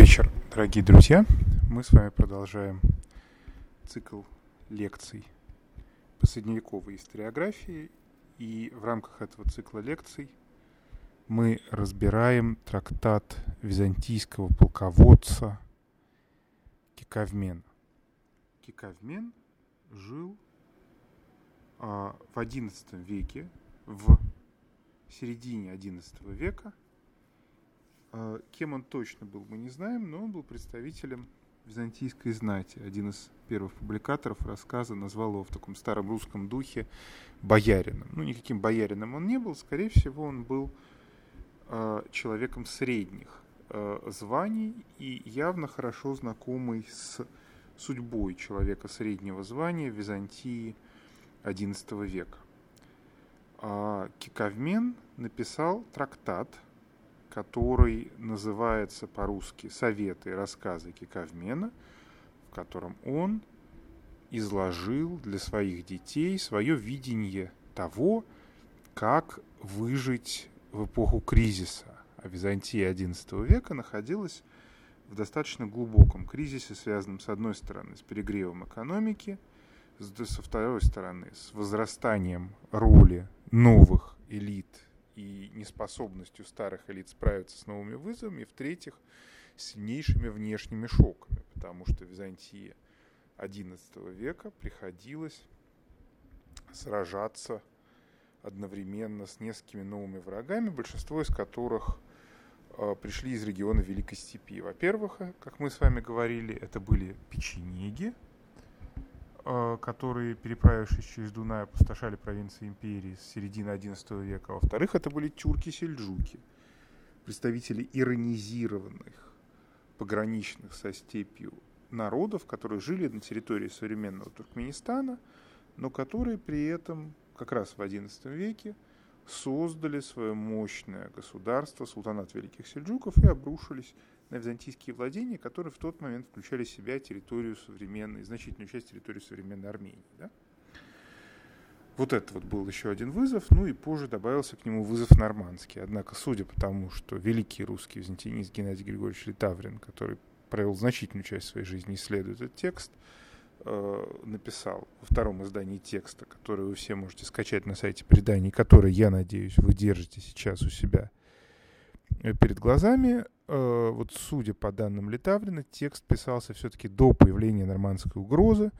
вечер, дорогие друзья. Мы с вами продолжаем цикл лекций по средневековой историографии. И в рамках этого цикла лекций мы разбираем трактат византийского полководца Кикавмена. Кикавмен жил а, в XI веке, в середине XI века – кем он точно был, мы не знаем, но он был представителем византийской знати. Один из первых публикаторов рассказа назвал его в таком старом русском духе боярином. Ну, никаким боярином он не был, скорее всего, он был э, человеком средних э, званий и явно хорошо знакомый с судьбой человека среднего звания в Византии XI века. А Кикавмен написал трактат – который называется по-русски «Советы и рассказы Кикавмена», в котором он изложил для своих детей свое видение того, как выжить в эпоху кризиса. А Византия XI века находилась в достаточно глубоком кризисе, связанном, с одной стороны, с перегревом экономики, со второй стороны, с возрастанием роли новых элит и неспособностью старых элит справиться с новыми вызовами, в-третьих, сильнейшими внешними шоками, потому что Византия XI века приходилось сражаться одновременно с несколькими новыми врагами, большинство из которых э, пришли из региона Великой Степи. Во-первых, как мы с вами говорили, это были печенеги, которые, переправившись через Дунай, опустошали провинции империи с середины XI века. Во-вторых, это были тюрки-сельджуки, представители иронизированных, пограничных со степью народов, которые жили на территории современного Туркменистана, но которые при этом как раз в XI веке создали свое мощное государство, султанат Великих Сельджуков, и обрушились на византийские владения, которые в тот момент включали в себя территорию современной, значительную часть территории современной Армении. Да? Вот это вот был еще один вызов, ну и позже добавился к нему вызов нормандский. Однако, судя по тому, что великий русский византинист Геннадий Григорьевич Литаврин, который провел значительную часть своей жизни, исследует этот текст, э, написал во втором издании текста, который вы все можете скачать на сайте преданий, который, я надеюсь, вы держите сейчас у себя Э, перед глазами. Э, вот судя по данным Литаврина, текст писался все-таки до появления нормандской угрозы,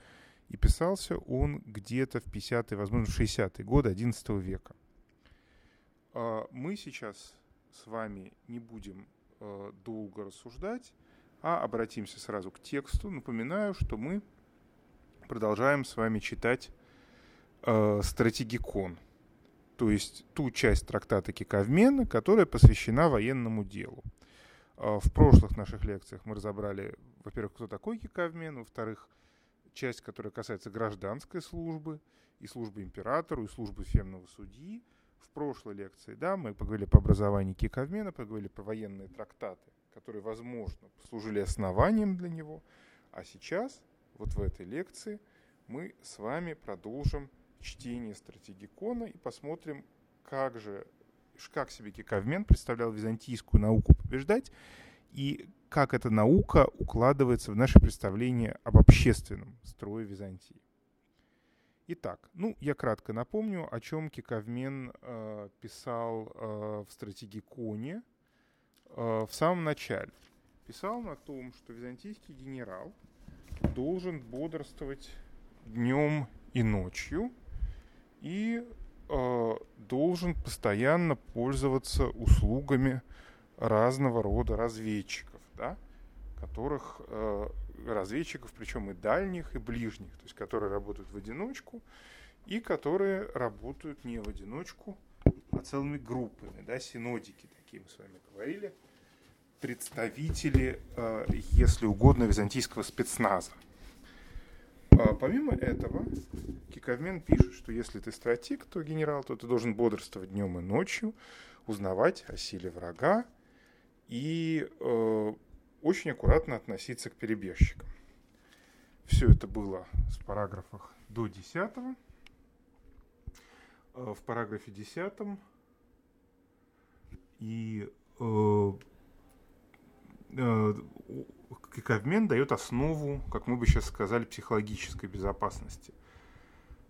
и писался он где-то в 50-е, возможно, в 60-е годы XI века. А мы сейчас с вами не будем э, долго рассуждать, а обратимся сразу к тексту. Напоминаю, что мы продолжаем с вами читать стратегикон – то есть ту часть трактата Кикавмена, которая посвящена военному делу. А, в прошлых наших лекциях мы разобрали, во-первых, кто такой Кикавмен, во-вторых, часть, которая касается гражданской службы, и службы императору, и службы фемного судьи. В прошлой лекции, да, мы поговорили по образованию Кикавмена, поговорили про военные трактаты, которые, возможно, служили основанием для него. А сейчас, вот в этой лекции, мы с вами продолжим чтение стратегикона и посмотрим, как же, как себе Кикавмен представлял византийскую науку побеждать и как эта наука укладывается в наше представление об общественном строе Византии. Итак, ну, я кратко напомню, о чем Кикавмен э, писал э, в стратегиконе э, в самом начале. Писал на том, что византийский генерал должен бодрствовать днем и ночью, и э, должен постоянно пользоваться услугами разного рода разведчиков, да, которых э, разведчиков, причем и дальних, и ближних, то есть которые работают в одиночку и которые работают не в одиночку, а целыми группами, да, синодики, такие мы с вами говорили, представители, э, если угодно, византийского спецназа. А помимо этого, Киковмен пишет, что если ты стратег, то генерал, то ты должен бодрствовать днем и ночью, узнавать о силе врага и э, очень аккуратно относиться к перебежчикам. Все это было в параграфах до 10. Э, в параграфе 10 и э, Киковмен дает основу, как мы бы сейчас сказали, психологической безопасности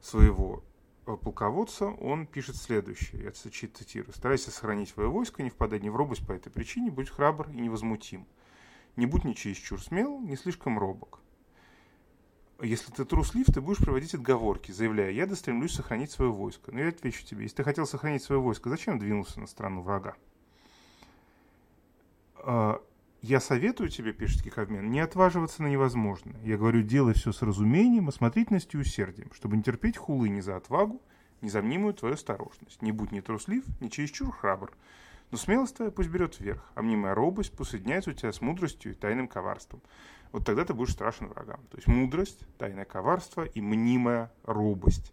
своего Э, полководца, он пишет следующее, я цитирую. «Старайся сохранить свое войско, не впадай ни в робость по этой причине, будь храбр и невозмутим. Не будь ни чересчур смел, не слишком робок. Если ты труслив, ты будешь проводить отговорки, заявляя, я достремлюсь сохранить свое войско. Но я отвечу тебе, если ты хотел сохранить свое войско, зачем двинулся на страну врага? Я советую тебе, пишет Киковмен, не отваживаться на невозможное. Я говорю, делай все с разумением, осмотрительностью и усердием, чтобы не терпеть хулы ни за отвагу, ни за мнимую твою осторожность. Не будь ни труслив, ни чересчур храбр. Но смелость твоя пусть берет вверх, а мнимая робость пусть у тебя с мудростью и тайным коварством. Вот тогда ты будешь страшен врагам. То есть мудрость, тайное коварство и мнимая робость.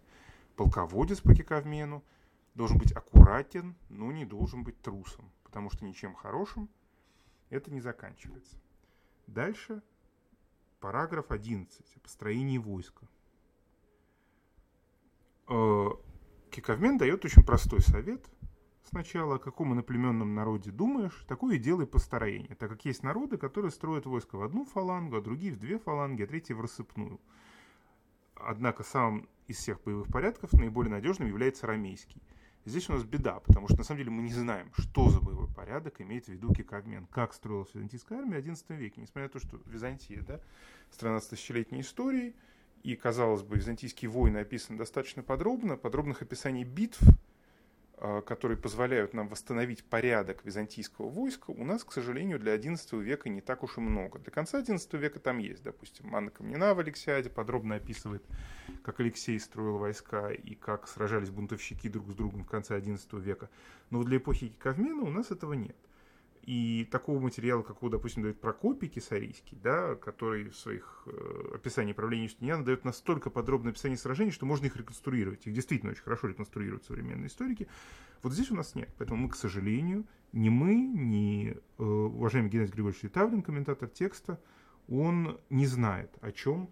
Полководец по Киковмену должен быть аккуратен, но не должен быть трусом, потому что ничем хорошим это не заканчивается. Дальше параграф 11 о построении войска. Э, Киковмен дает очень простой совет. Сначала, о каком иноплеменном народе думаешь, такое и делай построение, так как есть народы, которые строят войско в одну фалангу, а другие в две фаланги, а третьи в рассыпную. Однако самым из всех боевых порядков наиболее надежным является рамейский – Здесь у нас беда, потому что на самом деле мы не знаем, что за боевой порядок имеет в виду Кикагмен, как строилась византийская армия в XI веке. Несмотря на то, что Византия, да, страна с тысячелетней историей, и, казалось бы, византийские войны описаны достаточно подробно, подробных описаний битв которые позволяют нам восстановить порядок византийского войска, у нас, к сожалению, для XI века не так уж и много. Для конца XI века там есть, допустим, Анна Камнина в Алексиаде подробно описывает, как Алексей строил войска и как сражались бунтовщики друг с другом в конце XI века. Но для эпохи Киковмена у нас этого нет. И такого материала, какого, допустим, дает Прокопий Кисарийский, да, который в своих э, описаниях правления Юстиниана дает настолько подробное описание сражений, что можно их реконструировать. Их действительно очень хорошо реконструируют современные историки. Вот здесь у нас нет. Поэтому мы, к сожалению, ни мы, ни э, уважаемый Геннадий Григорьевич Литавлин, комментатор текста, он не знает, о чем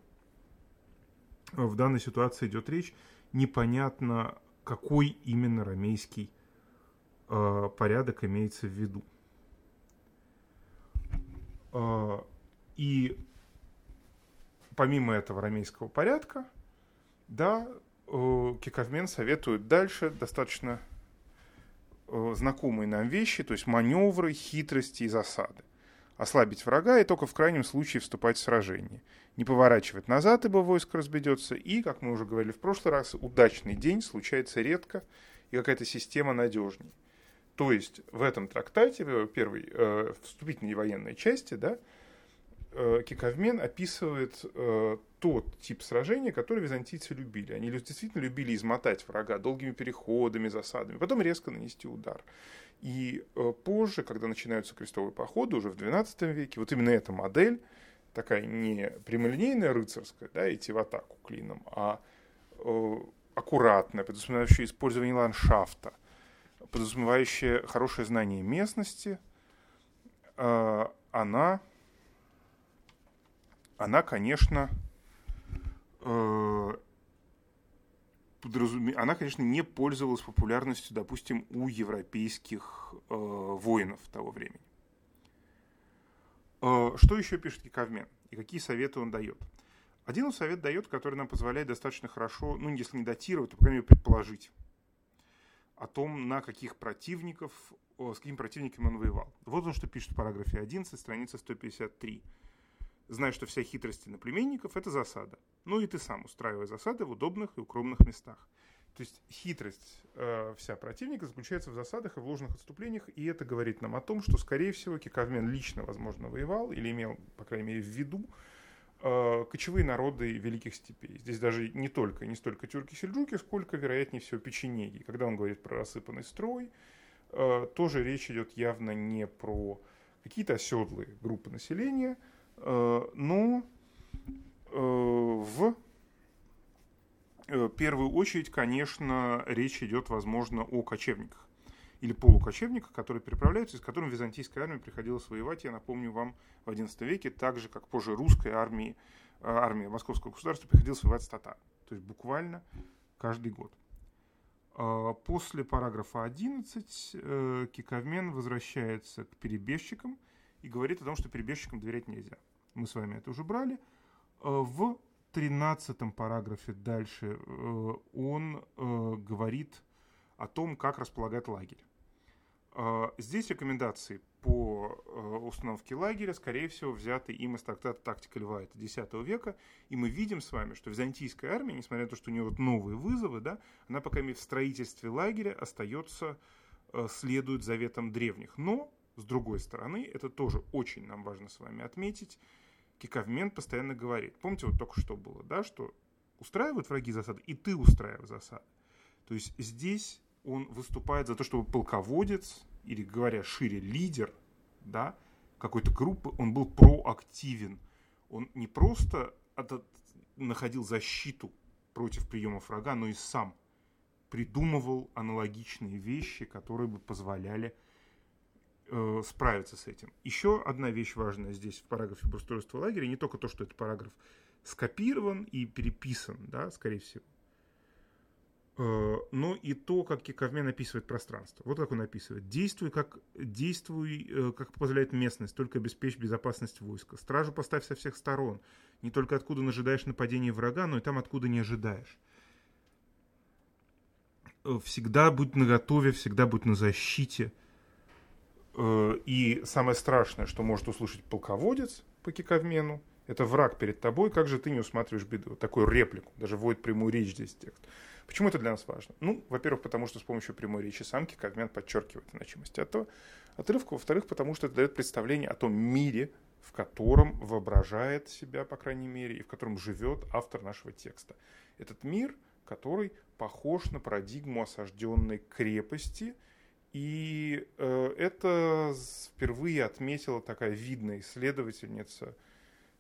в данной ситуации идет речь. Непонятно, какой именно рамейский э, порядок имеется в виду. А, и помимо этого рамейского порядка, да, э, Киковмен советует дальше достаточно э, знакомые нам вещи, то есть маневры, хитрости и засады. Ослабить врага и только в крайнем случае вступать в сражение. Не поворачивать назад, ибо войско разбедется. И, как мы уже говорили в прошлый раз, удачный день случается редко, и какая-то система надежнее. То есть в этом трактате, в первой э, вступительной военной части, да, э, Киковмен описывает э, тот тип сражения, который византийцы любили. Они действительно любили измотать врага долгими переходами, засадами, потом резко нанести удар. И э, позже, когда начинаются крестовые походы, уже в XII веке, вот именно эта модель, такая не прямолинейная рыцарская, да, идти в атаку клином, а э, аккуратная, предусматривающая использование ландшафта – подразумевающая хорошее знание местности, а, она, она, конечно, э, она, конечно, не пользовалась популярностью, допустим, у европейских э, воинов того времени. Э, что еще пишет Киковмен и какие советы он дает? Один он совет дает, который нам позволяет достаточно хорошо, ну, если не датировать, то, по крайней мере, предположить о том, на каких противников, с какими противниками он воевал. Вот он что пишет в параграфе 11, страница 153. Знай, что вся хитрость иноплеменников – это засада. Ну и ты сам устраивай засады в удобных и укромных местах. То есть хитрость э, вся противника заключается в засадах и в ложных отступлениях, и это говорит нам о том, что, скорее всего, Киковмен лично, возможно, воевал или имел, по крайней мере, в виду кочевые народы Великих Степей. Здесь даже не только, не столько тюрки-сельджуки, сколько, вероятнее всего, печенеги. Когда он говорит про рассыпанный строй, э, тоже речь идет явно не про какие-то оседлые группы населения, э, но в первую очередь, конечно, речь идет, возможно, о кочевниках или полукочевниках, которые переправляются, с которыми византийская армия приходилось воевать, я напомню вам, в XI веке, так же, как позже русской армии, э, армия московского государства приходилось воевать с татар. То есть буквально каждый год. А, после параграфа 11 э, Киковмен возвращается к перебежчикам и говорит о том, что перебежчикам доверять нельзя. Мы с вами это уже брали. В 13 параграфе дальше он говорит о том, как располагать лагерь. Здесь рекомендации по э, установке лагеря, скорее всего, взяты им из трактата «Тактика льва» это X века, и мы видим с вами, что византийская армия, несмотря на то, что у нее вот новые вызовы, да, она пока в строительстве лагеря остается, э, следует заветам древних. Но, с другой стороны, это тоже очень нам важно с вами отметить, Киковмен постоянно говорит, помните, вот только что было, да, что устраивают враги засады, и ты устраиваешь засады. То есть здесь он выступает за то, чтобы полководец, или говоря шире, лидер да, какой-то группы, он был проактивен. Он не просто этот, находил защиту против приемов врага, но и сам придумывал аналогичные вещи, которые бы позволяли э, справиться с этим. Еще одна вещь важная здесь в параграфе про устройство лагеря, не только то, что этот параграф скопирован и переписан, да, скорее всего, но и то, как Киковмен описывает пространство. Вот как он описывает. Действуй, как, действуй, э, как позволяет местность, только обеспечь безопасность войска. Стражу поставь со всех сторон. Не только откуда ожидаешь нападения врага, но и там, откуда не ожидаешь. Э, всегда будь наготове, всегда будь на защите. И самое страшное, что может услышать полководец по Киковмену, это враг перед тобой, как же ты не усматриваешь беду. Вот такую реплику, даже вводит прямую речь здесь текст. Почему это для нас важно? Ну, во-первых, потому что с помощью прямой речи самки Кадмен подчеркивает значимость этого отрывка. Во-вторых, потому что это дает представление о том мире, в котором воображает себя, по крайней мере, и в котором живет автор нашего текста. Этот мир, который похож на парадигму осажденной крепости, и э, это впервые отметила такая видная исследовательница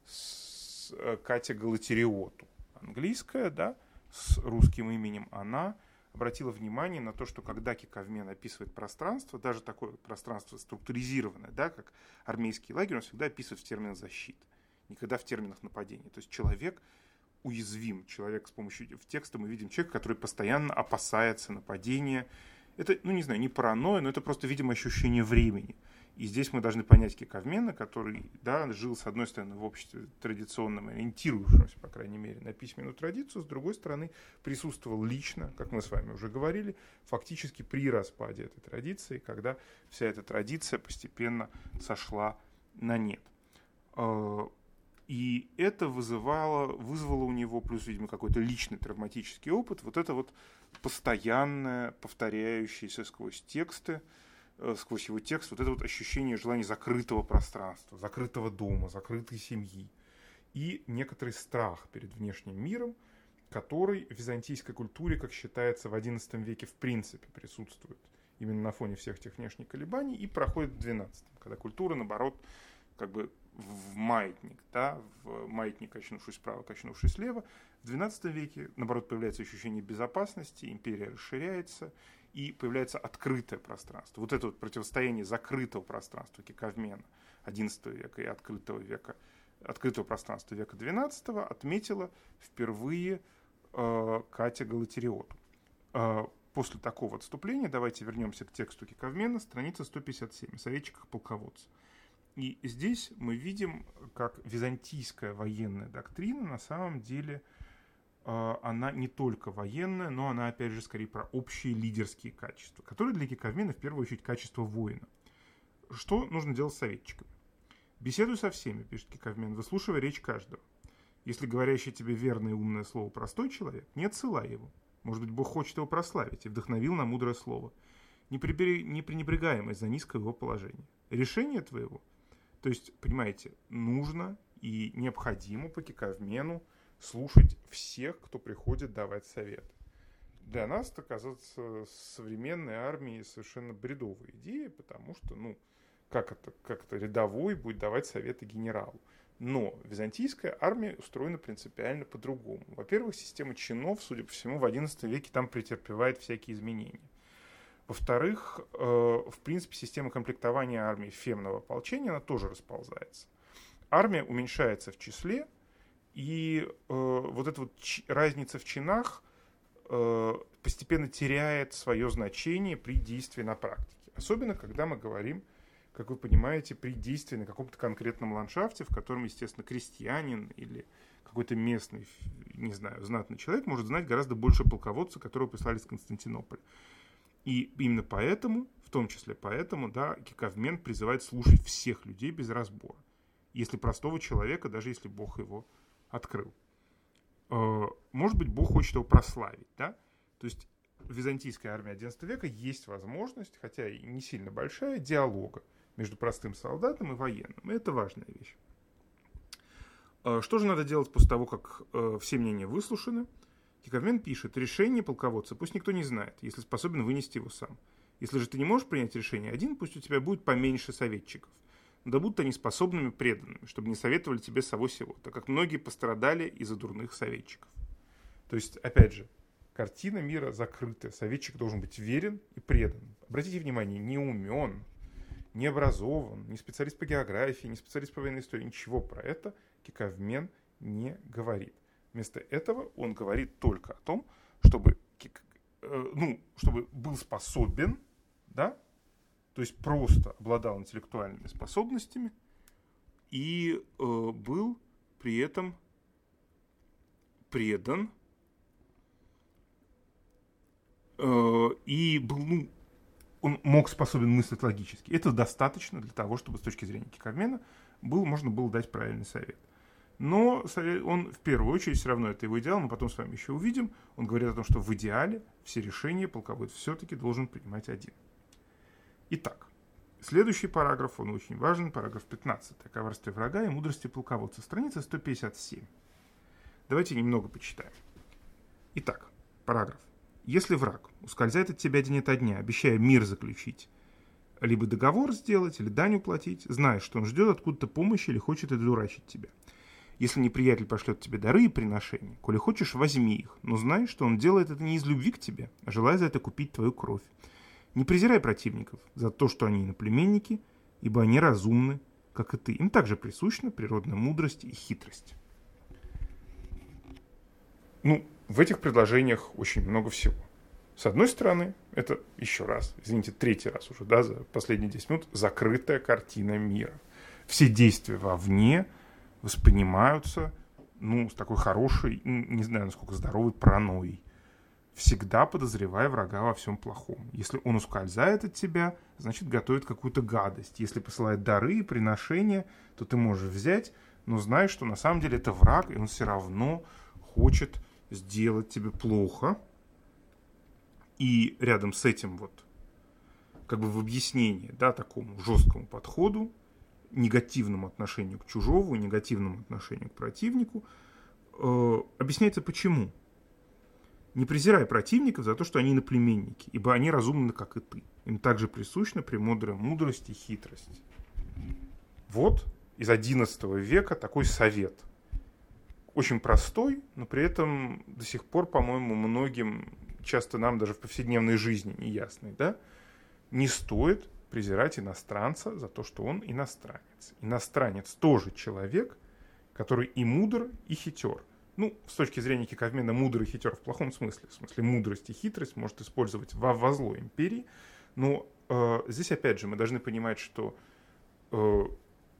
с, э, Катя Галатериоту, английская, да, с русским именем, она обратила внимание на то, что когда Киковмен описывает пространство, даже такое пространство структуризированное, да, как армейский лагерь, он всегда описывает в терминах защиты, никогда в терминах нападения. То есть человек уязвим, человек с помощью в текста мы видим человека, который постоянно опасается нападения. Это, ну не знаю, не паранойя, но это просто, видимо, ощущение времени. И здесь мы должны понять Киковмена, который да, жил, с одной стороны, в обществе традиционном, ориентирующемся, по крайней мере, на письменную традицию, с другой стороны, присутствовал лично, как мы с вами уже говорили, фактически при распаде этой традиции, когда вся эта традиция постепенно сошла на нет. А, и это вызывало, вызвало у него, плюс, видимо, какой-то личный травматический опыт, вот это вот постоянное, повторяющееся сквозь тексты, сквозь его текст вот это вот ощущение желания закрытого пространства, закрытого дома, закрытой семьи и некоторый страх перед внешним миром, который в византийской культуре, как считается, в XI веке в принципе присутствует именно на фоне всех тех внешних колебаний и проходит в XII, когда культура, наоборот, как бы в маятник, да, в маятник, качнувшись справа, качнувшись слева. В XII веке, наоборот, появляется ощущение безопасности, империя расширяется, и появляется открытое пространство. Вот это вот противостояние закрытого пространства Киковмена XI века и открытого века, открытого пространства века XII отметила впервые э, Катя Галатериоту. Э, после такого отступления давайте вернемся к тексту Киковмена, страница 157, о советчиках полководца. И здесь мы видим, как византийская военная доктрина на самом деле – она не только военная, но она, опять же, скорее про общие лидерские качества, которые для Киковмена в первую очередь качество воина. Что нужно делать с советчиками? Беседуй со всеми, пишет Киковмен, выслушивая речь каждого. Если говорящий тебе верное и умное слово простой человек, не отсылай его. Может быть, Бог хочет его прославить и вдохновил на мудрое слово. Не, прибери, не из-за низкого его положения. Решение твоего, то есть, понимаете, нужно и необходимо по Киковмену слушать всех, кто приходит давать совет. Для нас это, казаться, современной армии совершенно бредовая идея, потому что, ну, как это, как это рядовой будет давать советы генералу. Но византийская армия устроена принципиально по-другому. Во-первых, система чинов, судя по всему, в XI веке там претерпевает всякие изменения. Во-вторых, э, в принципе, система комплектования армии фемного ополчения, она тоже расползается. Армия уменьшается в числе, и э, вот эта вот разница в чинах э, постепенно теряет свое значение при действии на практике. Особенно, когда мы говорим, как вы понимаете, при действии на каком-то конкретном ландшафте, в котором, естественно, крестьянин или какой-то местный, не знаю, знатный человек может знать гораздо больше полководца, которого прислали из Константинополя. И именно поэтому, в том числе поэтому, да, Киковмен призывает слушать всех людей без разбора. Если простого человека, даже если Бог его открыл. Э, может быть, Бог хочет его прославить, да? То есть в византийской армии XI века есть возможность, хотя и не сильно большая, диалога между простым солдатом и военным. И это важная вещь. Э, что же надо делать после того, как э, все мнения выслушаны? Киковмен пишет, решение полководца пусть никто не знает, если способен вынести его сам. Если же ты не можешь принять решение один, пусть у тебя будет поменьше советчиков. Да будут они способными преданными, чтобы не советовали тебе сову сего, так как многие пострадали из-за дурных советчиков. То есть, опять же, картина мира закрытая. Советчик должен быть верен и предан. Обратите внимание, не умен, не образован, не специалист по географии, не специалист по военной истории. Ничего про это Киковмен не говорит. Вместо этого он говорит только о том, чтобы, э, ну, чтобы был способен, да, то есть просто обладал интеллектуальными способностями и э, был при этом предан э, и был, ну, он мог способен мыслить логически. Это достаточно для того, чтобы с точки зрения Кикармена был, можно было дать правильный совет. Но он в первую очередь, все равно это его идеал, мы потом с вами еще увидим, он говорит о том, что в идеале все решения полководец все-таки должен принимать один. Итак, следующий параграф, он очень важен, параграф 15, о коварстве врага и мудрости полководца, страница 157. Давайте немного почитаем. Итак, параграф. Если враг ускользает от тебя день ото дня, обещая мир заключить, либо договор сделать, или дань уплатить, зная, что он ждет откуда-то помощи или хочет одурачить тебя. Если неприятель пошлет тебе дары и приношения, коли хочешь, возьми их, но знай, что он делает это не из любви к тебе, а желая за это купить твою кровь. Не презирай противников за то, что они иноплеменники, ибо они разумны, как и ты. Им также присущна природная мудрость и хитрость. Ну, в этих предложениях очень много всего. С одной стороны, это еще раз, извините, третий раз уже, да, за последние 10 минут, закрытая картина мира. Все действия вовне воспринимаются, ну, с такой хорошей, не знаю, насколько здоровой паранойей. Всегда подозревая врага во всем плохом. Если он ускользает от тебя, значит, готовит какую-то гадость. Если посылает дары и приношения, то ты можешь взять, но знай, что на самом деле это враг, и он все равно хочет сделать тебе плохо. И рядом с этим вот, как бы в объяснении, да, такому жесткому подходу, негативному отношению к чужому, негативному отношению к противнику, э, объясняется почему. Не презирай противников за то, что они иноплеменники, ибо они разумны, как и ты. Им также присущна премудрая мудрость и хитрость. Вот из XI века такой совет – очень простой, но при этом до сих пор, по-моему, многим, часто нам даже в повседневной жизни неясный, да, не стоит презирать иностранца за то, что он иностранец. Иностранец тоже человек, который и мудр, и хитер. Ну, с точки зрения Киковмена, мудр и хитер в плохом смысле. В смысле, мудрость и хитрость может использовать во, во зло империи. Но э, здесь, опять же, мы должны понимать, что э,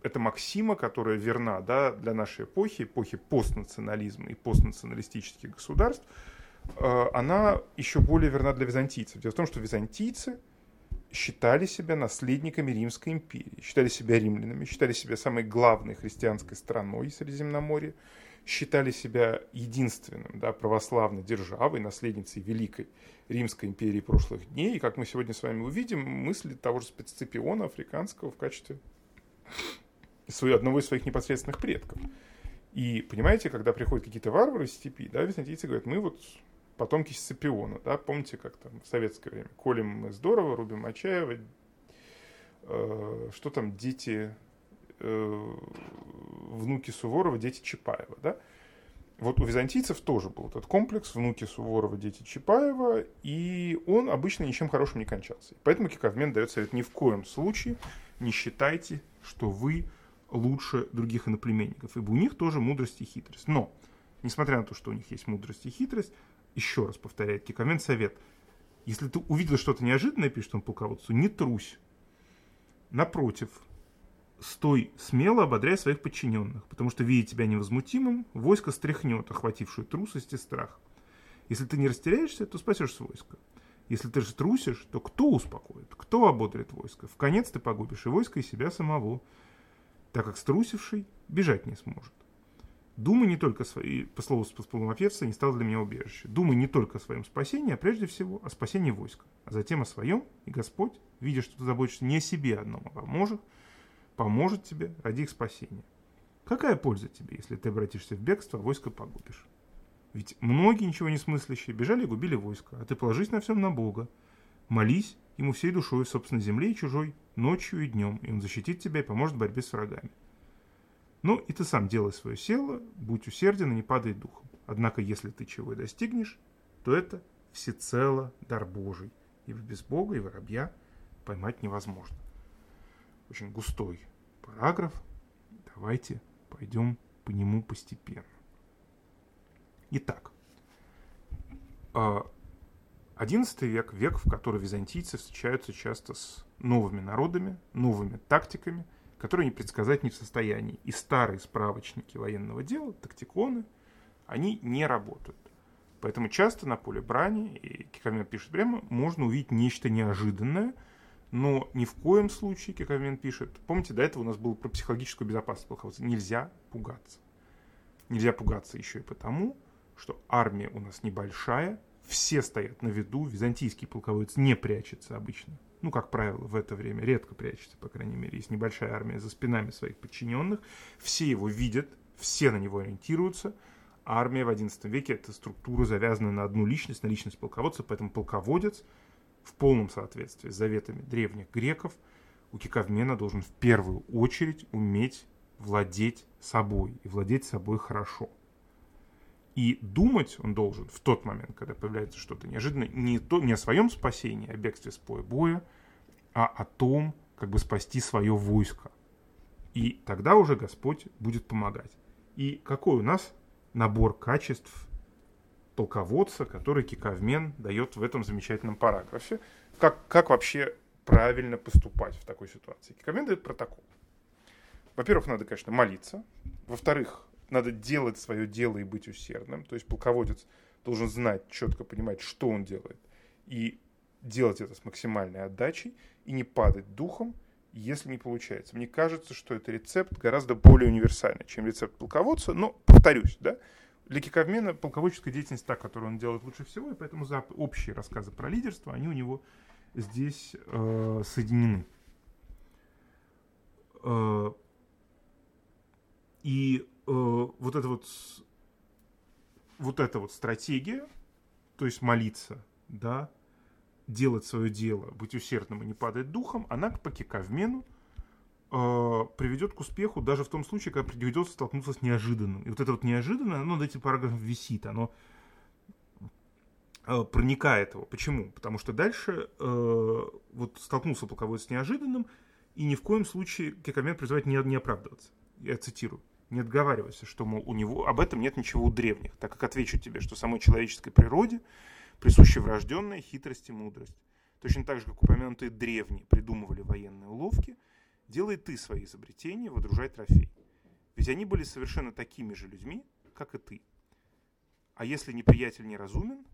это максима, которая верна да, для нашей эпохи, эпохи постнационализма и постнационалистических государств, э, она еще более верна для византийцев. Дело в том, что византийцы считали себя наследниками Римской империи, считали себя римлянами, считали себя самой главной христианской страной Средиземноморья, считали себя единственным да, православной державой, наследницей Великой Римской империи прошлых дней. И, как мы сегодня с вами увидим, мысли того же спецципиона африканского в качестве одного из своих непосредственных предков. И понимаете, когда приходят какие-то варвары из степи, да, византийцы говорят, мы вот потомки Сципиона, да, помните, как там в советское время, колем мы здорово, рубим Мачаева, э, что там, дети, э, внуки Суворова, дети Чапаева, да, вот у византийцев тоже был этот комплекс, внуки Суворова, дети Чапаева, и он обычно ничем хорошим не кончался. Поэтому Киковмен дает совет ни в коем случае не считайте, что вы лучше других иноплеменников, ибо у них тоже мудрость и хитрость. Но, несмотря на то, что у них есть мудрость и хитрость, еще раз повторяет Кикомен совет, если ты увидел что-то неожиданное, пишет он полководцу, не трусь. Напротив, стой смело, ободряй своих подчиненных, потому что, видя тебя невозмутимым, войско стряхнет охватившую трусость и страх. Если ты не растеряешься, то спасешь войско. Если ты же трусишь, то кто успокоит, кто ободрит войско? В конец ты погубишь и войско, и себя самого, так как струсивший бежать не сможет. Думай не только о своей, по слову Спасполомопевца, не стал для меня убежище. Думай не только о своем спасении, а прежде всего о спасении войска, а затем о своем, и Господь, видя, что ты заботишься не о себе одном, а поможет, поможет тебе ради их спасения. Какая польза тебе, если ты обратишься в бегство, а войско погубишь? Ведь многие, ничего не смыслящие, бежали и губили войско, а ты положись на всем на Бога. Молись ему всей душой, собственно, земле и чужой, ночью и днем, и он защитит тебя и поможет в борьбе с врагами. Ну и ты сам делай свое село, будь усерден и не падай духом. Однако, если ты чего и достигнешь, то это всецело дар Божий, ибо без Бога и воробья поймать невозможно. Очень густой параграф. Давайте пойдем по нему постепенно. Итак, XI век – век, в который византийцы встречаются часто с новыми народами, новыми тактиками, которые они предсказать не в состоянии. И старые справочники военного дела, тактиконы, они не работают. Поэтому часто на поле брани, и Кикамен пишет прямо, можно увидеть нечто неожиданное, но ни в коем случае, Кикамен пишет, помните, до этого у нас было про психологическую безопасность полководца, нельзя пугаться. Нельзя пугаться еще и потому, что армия у нас небольшая, все стоят на виду, византийский полководец не прячется обычно. Ну, как правило, в это время редко прячется, по крайней мере, есть небольшая армия за спинами своих подчиненных, все его видят, все на него ориентируются. армия в XI веке – это структура, завязанная на одну личность, на личность полководца, поэтому полководец в полном соответствии с заветами древних греков у Кикавмена должен в первую очередь уметь владеть собой, и владеть собой хорошо – и думать он должен в тот момент, когда появляется что-то неожиданное, не, то, не о своем спасении, о бегстве с поля боя, а о том, как бы спасти свое войско. И тогда уже Господь будет помогать. И какой у нас набор качеств полководца, который Кикавмен дает в этом замечательном параграфе. Как, как вообще правильно поступать в такой ситуации? Кикавмен дает протокол. Во-первых, надо, конечно, молиться. Во-вторых, надо делать свое дело и быть усердным. То есть полководец должен знать, четко понимать, что он делает. И делать это с максимальной отдачей и не падать духом, если не получается. Мне кажется, что это рецепт гораздо более универсальный, чем рецепт полководца, но повторюсь, да, для Киковмена полководческая деятельность та, которую он делает лучше всего, и поэтому за общие рассказы про лидерство, они у него здесь э, соединены. Э, и э, вот эта вот вот эта вот стратегия, то есть молиться, да, делать свое дело, быть усердным и не падать духом, она по кикавмену э, приведет к успеху даже в том случае, когда придется столкнуться с неожиданным. И вот это вот неожиданное, оно над этим параграфом висит, оно э, проникает его. Почему? Потому что дальше э, вот столкнулся полководец с неожиданным, и ни в коем случае Кикамен призывает не, не оправдываться. Я цитирую не отговаривайся, что, мол, у него об этом нет ничего у древних, так как отвечу тебе, что самой человеческой природе присуща врожденная хитрость и мудрость. Точно так же, как упомянутые древние придумывали военные уловки, делай ты свои изобретения, водружай трофей. Ведь они были совершенно такими же людьми, как и ты. А если неприятель неразумен,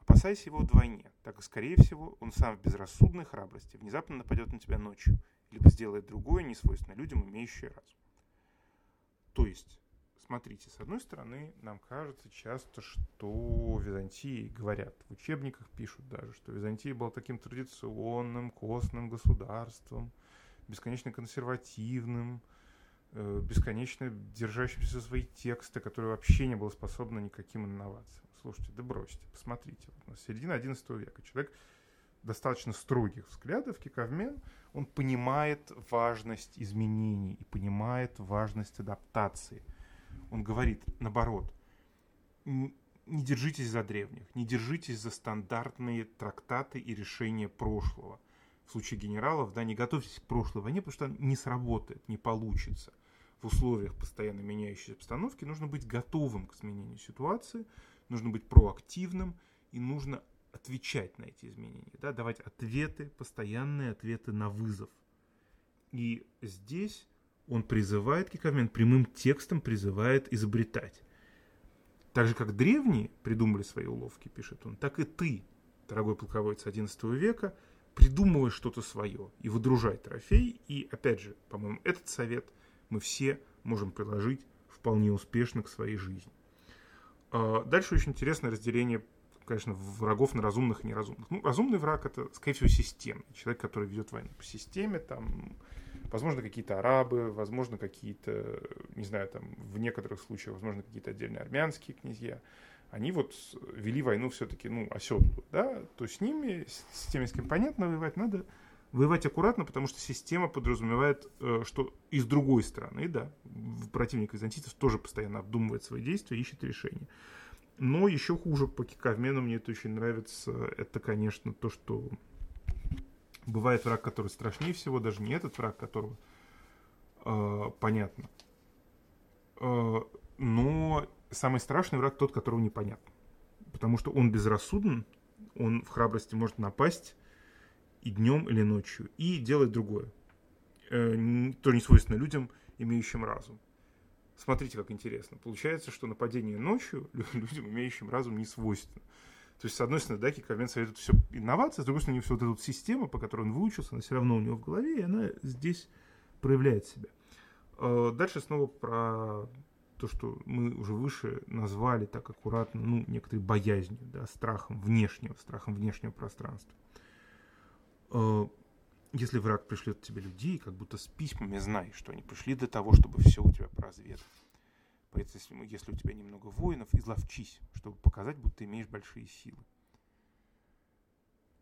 опасайся его вдвойне, так как, скорее всего, он сам в безрассудной храбрости внезапно нападет на тебя ночью, либо сделает другое, несвойственное людям, имеющие разум. То есть, смотрите, с одной стороны, нам кажется часто, что Византии говорят, в учебниках пишут даже, что Византия была таким традиционным, костным государством, бесконечно консервативным, э, бесконечно держащимся за свои тексты, которые вообще не было способно никаким инновациям. Слушайте, да бросьте, посмотрите. Вот у середина XI века. Человек достаточно строгих взглядов, Киковмен, он понимает важность изменений и понимает важность адаптации. Он говорит, наоборот, не держитесь за древних, не держитесь за стандартные трактаты и решения прошлого. В случае генералов, да, не готовьтесь к прошлой войне, потому что не сработает, не получится. В условиях постоянно меняющейся обстановки нужно быть готовым к изменению ситуации, нужно быть проактивным и нужно отвечать на эти изменения, да, давать ответы, постоянные ответы на вызов. И здесь он призывает, Кикавмен прямым текстом призывает изобретать. Так же, как древние придумали свои уловки, пишет он, так и ты, дорогой полководец XI века, придумывай что-то свое и выдружай трофей. И, опять же, по-моему, этот совет мы все можем приложить вполне успешно к своей жизни. А, дальше очень интересное разделение, конечно, врагов на разумных и неразумных. Ну, разумный враг это, скорее всего, системный. Человек, который ведет войну по системе, там, возможно, какие-то арабы, возможно, какие-то, не знаю, там, в некоторых случаях, возможно, какие-то отдельные армянские князья. Они вот вели войну все-таки, ну, оседлую, да, то с ними, с теми, с кем понятно воевать, надо воевать аккуратно, потому что система подразумевает, э, что и с другой стороны, да, противник византийцев тоже постоянно обдумывает свои действия, ищет решения. Но еще хуже по кикавмену мне это очень нравится. Это, конечно, то, что бывает враг, который страшнее всего, даже не этот враг, которого э, понятно. Э, но самый страшный враг тот, которого непонятно. Потому что он безрассуден, он в храбрости может напасть, и днем, или ночью, и делать другое, э, то не свойственно людям, имеющим разум. Смотрите, как интересно. Получается, что нападение ночью людям, имеющим разум, не свойственно. То есть, с одной стороны, да, Киковен советует все инновации, с другой стороны, все вот эта вот система, по которой он выучился, она все равно у него в голове, и она здесь проявляет себя. Э, дальше снова про то, что мы уже выше назвали так аккуратно, ну, некоторой боязнью, да, страхом внешнего, страхом внешнего пространства. Э, если враг пришлет тебе людей, как будто с письмами, знай, что они пришли для того, чтобы все у тебя поразведать. Поэтому, если у тебя немного воинов, изловчись, чтобы показать, будто имеешь большие силы.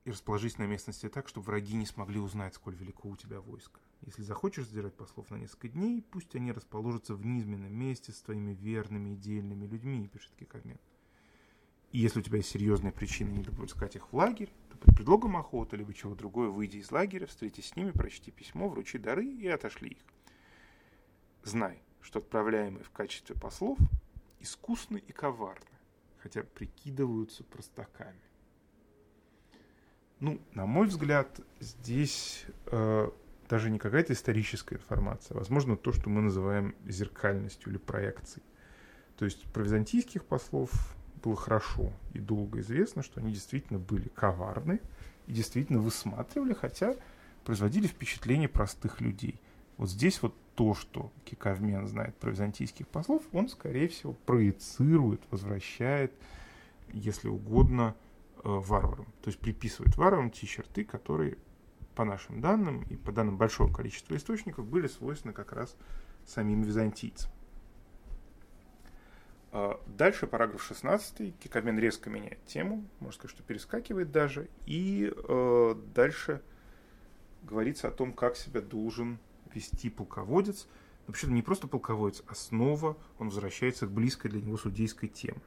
И расположись на местности так, чтобы враги не смогли узнать, сколь велико у тебя войско. Если захочешь задержать послов на несколько дней, пусть они расположатся в низменном месте с твоими верными и дельными людьми, пишет Кикармен. И если у тебя есть серьезная причина не допускать их в лагерь, то под предлогом охоты либо чего другое выйди из лагеря, встретись с ними, прочти письмо, вручи дары и отошли их. Знай, что отправляемые в качестве послов искусны и коварны, хотя прикидываются простаками. Ну, на мой взгляд, здесь э, даже не какая-то историческая информация, а, возможно, то, что мы называем зеркальностью или проекцией. То есть про византийских послов было хорошо и долго известно, что они действительно были коварны и действительно высматривали, хотя производили впечатление простых людей. Вот здесь вот то, что Кикавмен знает про византийских послов, он, скорее всего, проецирует, возвращает, если угодно, э, варварам. То есть приписывает варварам те черты, которые, по нашим данным и по данным большого количества источников, были свойственны как раз самим византийцам. А, дальше параграф 16. Кикамен резко меняет тему, можно сказать, что перескакивает даже. И э, дальше говорится о том, как себя должен вести полководец. Вообще-то не просто полководец, а снова он возвращается к близкой для него судейской теме.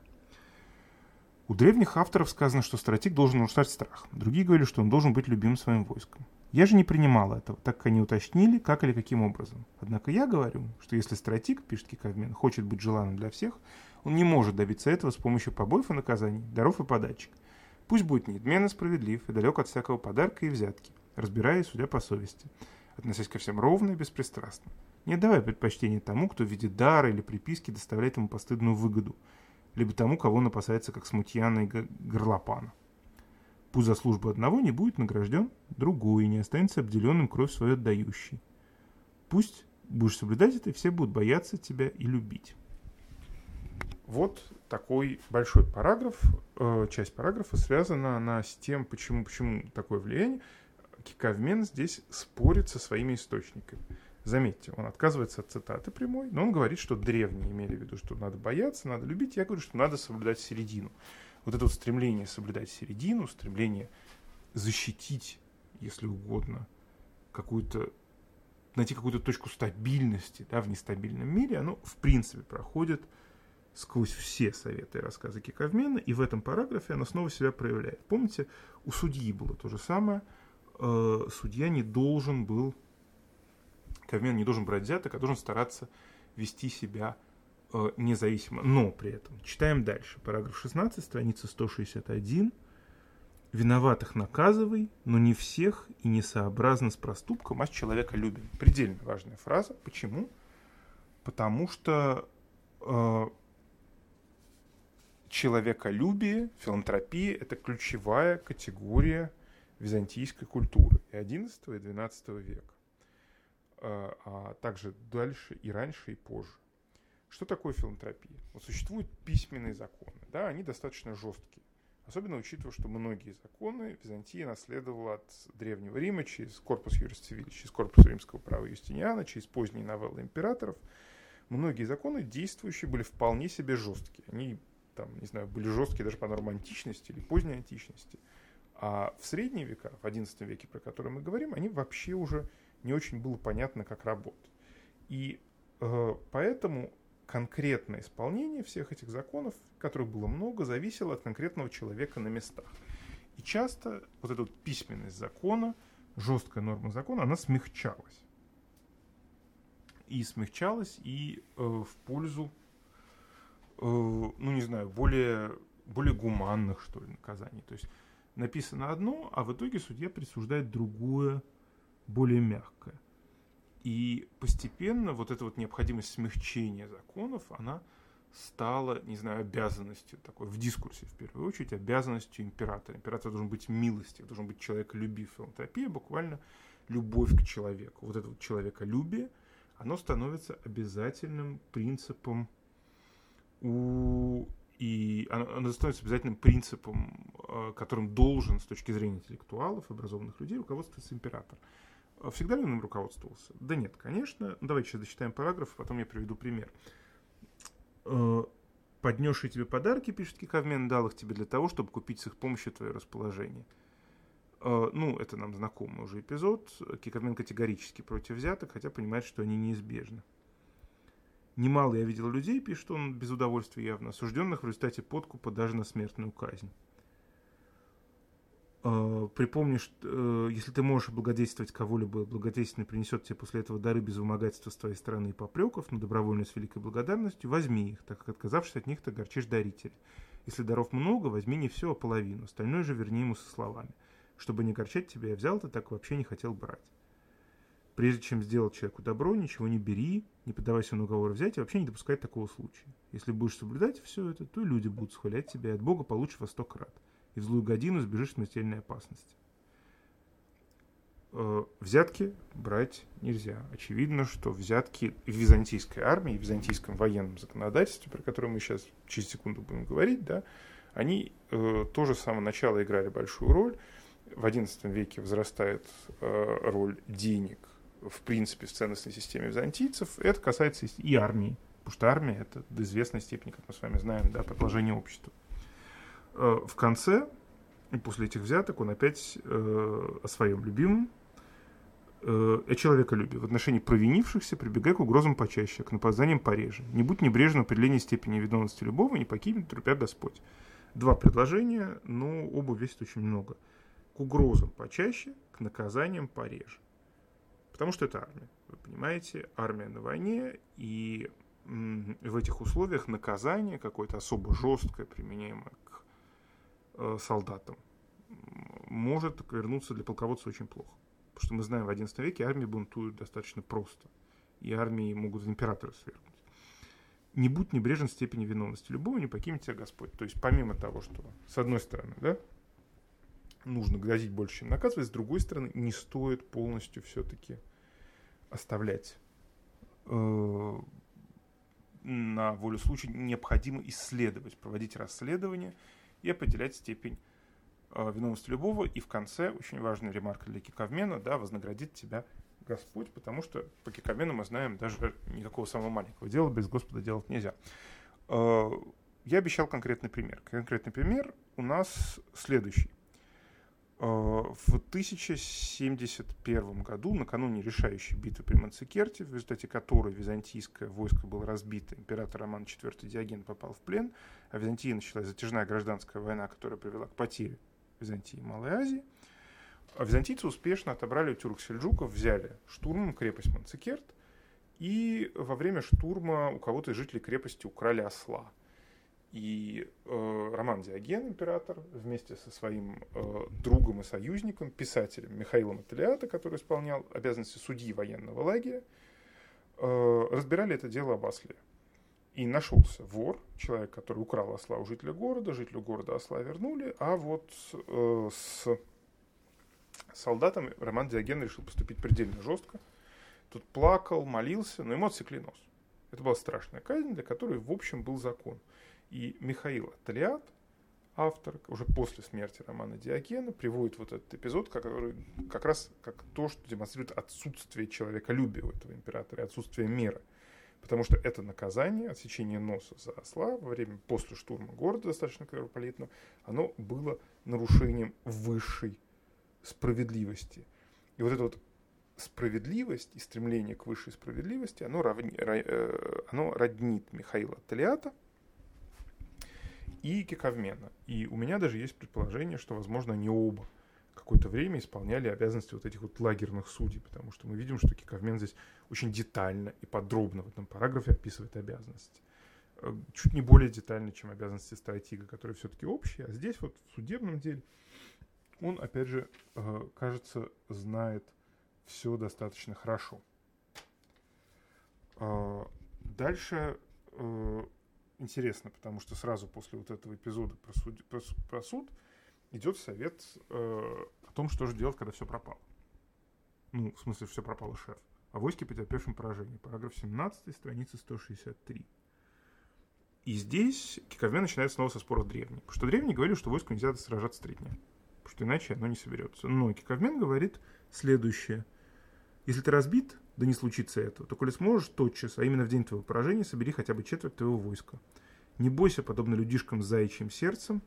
У древних авторов сказано, что стратег должен внушать страх. Другие говорили, что он должен быть любим своим войском. Я же не принимал этого, так как они уточнили, как или каким образом. Однако я говорю, что если стратег, пишет Кикавмен, хочет быть желанным для всех, он не может добиться этого с помощью побоев и наказаний, даров и подачек. Пусть будет неизменно справедлив и далек от всякого подарка и взятки, разбирая и судя по совести, относясь ко всем ровно и беспристрастно. Не отдавая предпочтение тому, кто в виде дара или приписки доставляет ему постыдную выгоду, либо тому, кого он опасается как смутьяна и горлопана. Пусть за службу одного не будет награжден другой, и не останется обделенным кровь свою отдающий. Пусть будешь соблюдать это, и все будут бояться тебя и любить. Вот такой большой параграф, э, часть параграфа связана она с тем, почему, почему такое влияние. Кикавмен здесь спорит со своими источниками. Заметьте, он отказывается от цитаты прямой, но он говорит, что древние имели в виду, что надо бояться, надо любить. Я говорю, что надо соблюдать середину. Вот это вот стремление соблюдать середину, стремление защитить, если угодно, какую-то найти какую-то точку стабильности да, в нестабильном мире, оно в принципе проходит сквозь все советы и рассказы Киковмена, и в этом параграфе она снова себя проявляет. Помните, у судьи было то же самое. Э, судья не должен был, Ковмен не должен брать взяток, а должен стараться вести себя э, независимо. Но при этом, читаем дальше, параграф 16, страница 161. Виноватых наказывай, но не всех и несообразно с проступком, а с человека любим. Предельно важная фраза. Почему? Потому что э, человеколюбие, филантропия – это ключевая категория византийской культуры и XI и XII века, а, а также дальше и раньше, и позже. Что такое филантропия? Вот существуют письменные законы, да, они достаточно жесткие. Особенно учитывая, что многие законы Византия наследовала от Древнего Рима через корпус юрис цивилис, через корпус римского права Юстиниана, через поздние новеллы императоров. Многие законы действующие были вполне себе жесткие. Они там, не знаю, были жесткие даже по нормам античности или поздней античности. А в средние века, в XI веке, про который мы говорим, они вообще уже не очень было понятно, как работать. И э, поэтому конкретное исполнение всех этих законов, которых было много, зависело от конкретного человека на местах. И часто вот эта вот письменность закона, жесткая норма закона, она смягчалась. И смягчалась и э, в пользу Э, ну не знаю, более, более гуманных, что ли, наказаний. То есть написано одно, а в итоге судья присуждает другое, более мягкое. И постепенно вот эта вот необходимость смягчения законов, она стала, не знаю, обязанностью такой, в дискурсе в первую очередь, обязанностью императора. Император должен быть милостив, должен быть человеколюбив. Филантропия буквально любовь к человеку. Вот это вот человеколюбие, оно становится обязательным принципом у и оно, оно становится обязательным принципом, э, которым должен с точки зрения интеллектуалов, образованных людей руководствоваться император. А всегда ли он им руководствовался? Да нет, конечно. Ну, давайте сейчас дочитаем параграф, потом я приведу пример. Э, Поднесший тебе подарки, пишет Кикавмен, дал их тебе для того, чтобы купить с их помощью твое расположение. Э, ну, это нам знакомый уже эпизод. Кикавмен категорически против взяток, хотя понимает, что они неизбежны. Немало я видел людей, пишет он без удовольствия явно, осужденных в результате подкупа даже на смертную казнь. Uh, припомни, что uh, если ты можешь облагодетельствовать кого-либо, благодетельно принесет тебе после этого дары без вымогательства с твоей стороны и попреков, но добровольно с великой благодарностью, возьми их, так как отказавшись от них, ты горчишь дарителя. Если даров много, возьми не все, а половину, остальное же верни ему со словами. Чтобы не горчать тебя, я взял, ты так вообще не хотел брать. Прежде чем сделать человеку добро, ничего не бери, не поддавайся на уговор взять и вообще не допускай такого случая. Если будешь соблюдать все это, то люди будут схвалять тебя, и от Бога получишь во сто крат. И в злую годину сбежишь смертельной опасности. Э, взятки брать нельзя. Очевидно, что взятки в византийской армии, в византийском военном законодательстве, про которое мы сейчас через секунду будем говорить, да, они э, тоже с самого начала играли большую роль. В XI веке возрастает э, роль денег в принципе, в ценностной системе византийцев. Это касается и армии, потому что армия — это до известной степени, как мы с вами знаем, да, продолжение общества. Э, в конце, после этих взяток, он опять э, о своем любимом, э, о человеколюбии. В отношении провинившихся прибегай к угрозам почаще, к нападаниям пореже. Не будь небрежен в степени виновности любого, не покинет трупя Господь. Два предложения, но оба весят очень много. К угрозам почаще, к наказаниям пореже. Потому что это армия. Вы понимаете, армия на войне, и в этих условиях наказание какое-то особо жесткое, применяемое солдатам, может вернуться для полководца очень плохо. Потому что мы знаем, в XI веке армии бунтуют достаточно просто. И армии могут императора свергнуть. Не будь небрежен в степени виновности любого, не покинет тебя Господь. То есть помимо того, что с одной стороны, да, нужно грозить больше, чем наказывать, с другой стороны, не стоит полностью все-таки оставлять э, на волю случая, необходимо исследовать, проводить расследование и определять степень э, виновности любого. И в конце, очень важная ремарка для Киковмена, да, вознаградит тебя Господь, потому что по Киковмену мы знаем, даже никакого самого маленького дела без Господа делать нельзя. Э, я обещал конкретный пример. Конкретный пример у нас следующий. Э, в 1071 году, накануне решающей битвы при Манцикерте, в результате которой византийское войско было разбито, император Роман IV Диоген попал в плен, а в Византии началась затяжная гражданская война, которая привела к потере Византии и Малой Азии, а византийцы успешно отобрали у тюрк-сельджуков, взяли штурмом крепость Манцикерт, и во время штурма у кого-то из жителей крепости украли осла. И э, Роман Диоген, император, вместе со своим э, другом и союзником, писателем Михаилом Ателиата, который исполнял обязанности судьи военного лагеря, э, разбирали это дело об осле. И нашелся вор, человек, который украл осла у жителя города, жителю города осла вернули, а вот э, с солдатами Роман Диоген решил поступить предельно жестко. Тут плакал, молился, но ему отсекли нос. Это была страшная казнь, для которой, в общем, был закон. И Михаил Аталиат, автор, уже после смерти Романа Диогена, приводит вот этот эпизод, который как раз как то, что демонстрирует отсутствие человеколюбия у этого императора, отсутствие мира. Потому что это наказание, отсечение носа за осла во время, после штурма города, достаточно кровопролитного, оно было нарушением высшей справедливости. И вот эта вот справедливость и стремление к высшей справедливости, оно, равни, э, оно роднит Михаила Талиата и Киковмена. И у меня даже есть предположение, что, возможно, они оба какое-то время исполняли обязанности вот этих вот лагерных судей, потому что мы видим, что Киковмен здесь очень детально и подробно в этом параграфе описывает обязанности. Э, чуть не более детально, чем обязанности стратега, которые все-таки общие, а здесь вот в судебном деле он, опять же, э, кажется, знает все достаточно хорошо. А, дальше э, интересно, потому что сразу после вот этого эпизода про суд, про, про суд идет совет э, о том, что же делать, когда все пропало. Ну, в смысле, все пропало шеф. О войске, потерпевшем поражение. Параграф 17, страница 163. И здесь Киковмен начинает снова со спора древних. Потому что древние говорили, что войску нельзя сражаться три дня. Потому что иначе оно не соберется. Но Киковмен говорит следующее. Если ты разбит, да не случится этого, то коли сможешь тотчас, а именно в день твоего поражения, собери хотя бы четверть твоего войска. Не бойся, подобно людишкам с заячьим сердцем,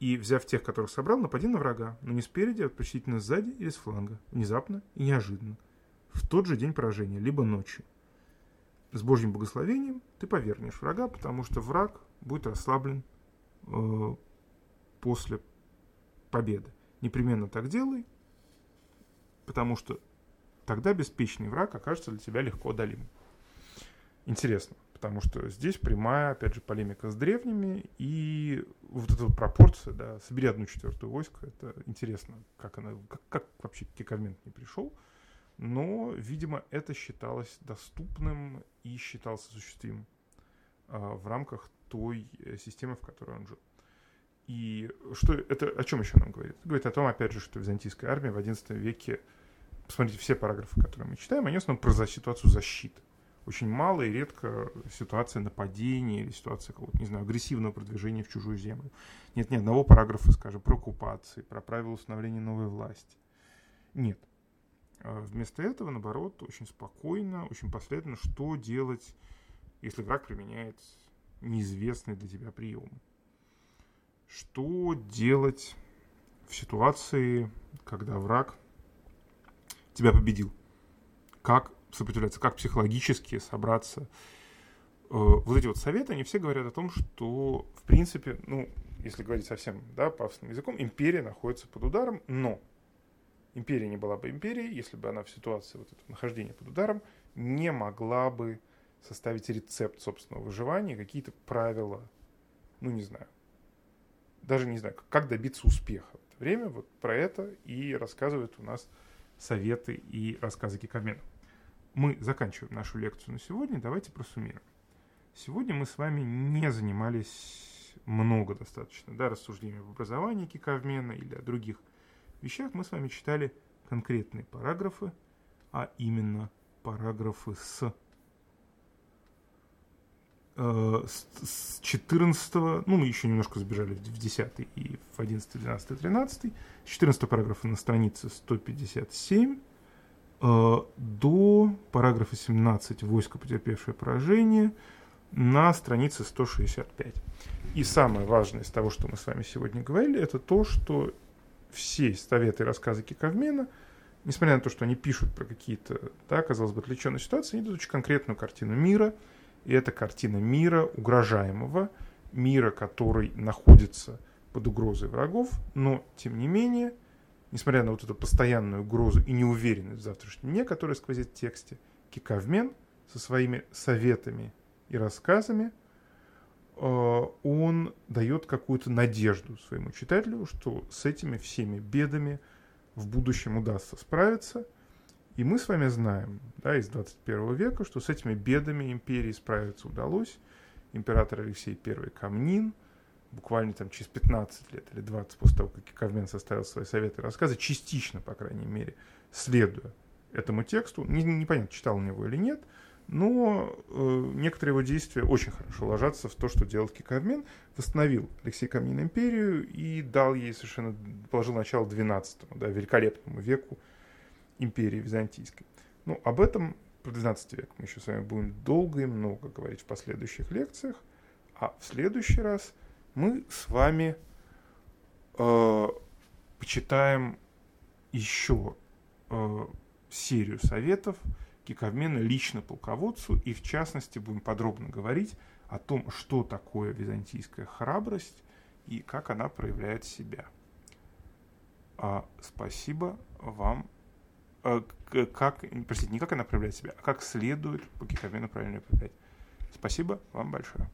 и, взяв тех, которых собрал, напади на врага, но не спереди, а предпочтительно сзади или с фланга, внезапно и неожиданно, в тот же день поражения, либо ночью. С Божьим благословением ты повернешь врага, потому что враг будет расслаблен э, после победы. Непременно так делай, потому что тогда беспечный враг окажется для тебя легко одолим. Интересно, потому что здесь прямая, опять же, полемика с древними, и вот эта вот пропорция, да, собери одну четвертую войско, это интересно, как она, как, как вообще Киковмент не пришел, но, видимо, это считалось доступным и считалось осуществимым а, в рамках той э, системы, в которой он жил. И что это о чем еще нам говорит? Говорит о том, опять же, что византийская армия в XI веке посмотрите все параграфы, которые мы читаем, они в основном про ситуацию защиты. Очень мало и редко ситуация нападения или ситуация какого-то, не знаю, агрессивного продвижения в чужую землю. Нет ни одного параграфа, скажем, про оккупации, про правила установления новой власти. Нет. А вместо этого, наоборот, очень спокойно, очень последовательно, что делать, если враг применяет неизвестный для тебя прием. Что делать в ситуации, когда враг тебя победил. Как сопротивляться, как психологически собраться. Э, вот эти вот советы, они все говорят о том, что, в принципе, ну, если говорить совсем, да, пафосным языком, империя находится под ударом, но империя не была бы империей, если бы она в ситуации вот этого нахождения под ударом не могла бы составить рецепт собственного выживания, какие-то правила, ну, не знаю, даже не знаю, как добиться успеха время. Вот про это и рассказывает у нас советы и рассказы Кикамена. Мы заканчиваем нашу лекцию на сегодня. Давайте просуммируем. Сегодня мы с вами не занимались много достаточно да, рассуждениями об образовании Кикавмена или о других вещах. Мы с вами читали конкретные параграфы, а именно параграфы с Э, с 14, ну, мы еще немножко забежали в 10 и в 11, 12, 13, с 14 параграфа на странице 157 э, до параграфа 17 «Войско, потерпевшее поражение» на странице 165. И самое важное из того, что мы с вами сегодня говорили, это то, что все советы и рассказы Киковмена, несмотря на то, что они пишут про какие-то, да, казалось бы, отвлеченные ситуации, они дают очень конкретную картину мира – это картина мира угрожаемого, мира, который находится под угрозой врагов, но, тем не менее, несмотря на вот эту постоянную угрозу и неуверенность в завтрашнем дне, которая сквозит в тексте, Кикавмен со своими советами и рассказами он дает какую-то надежду своему читателю, что с этими всеми бедами в будущем удастся справиться. И мы с вами знаем да, из 21 века, что с этими бедами империи справиться удалось. Император Алексей I Камнин – буквально там через 15 лет или 20 после того, как Кавмен составил свои советы и рассказы, частично, по крайней мере, следуя этому тексту, не, непонятно, читал он его или нет, но э, некоторые его действия очень хорошо ложатся в то, что делал Кикавмен, восстановил Алексей Камнин империю и дал ей совершенно, положил начало 12 да, великолепному веку империи византийской. Ну, об этом про 12 век мы еще с вами будем долго и много говорить в последующих лекциях, а в следующий раз – мы с вами э, почитаем еще э, серию советов Киковмена лично полководцу, и в частности будем подробно говорить о том, что такое византийская храбрость и как она проявляет себя. А, спасибо вам. А, как, простите, не как она проявляет себя, а как следует по Киковмену правильно проявлять. Спасибо вам большое.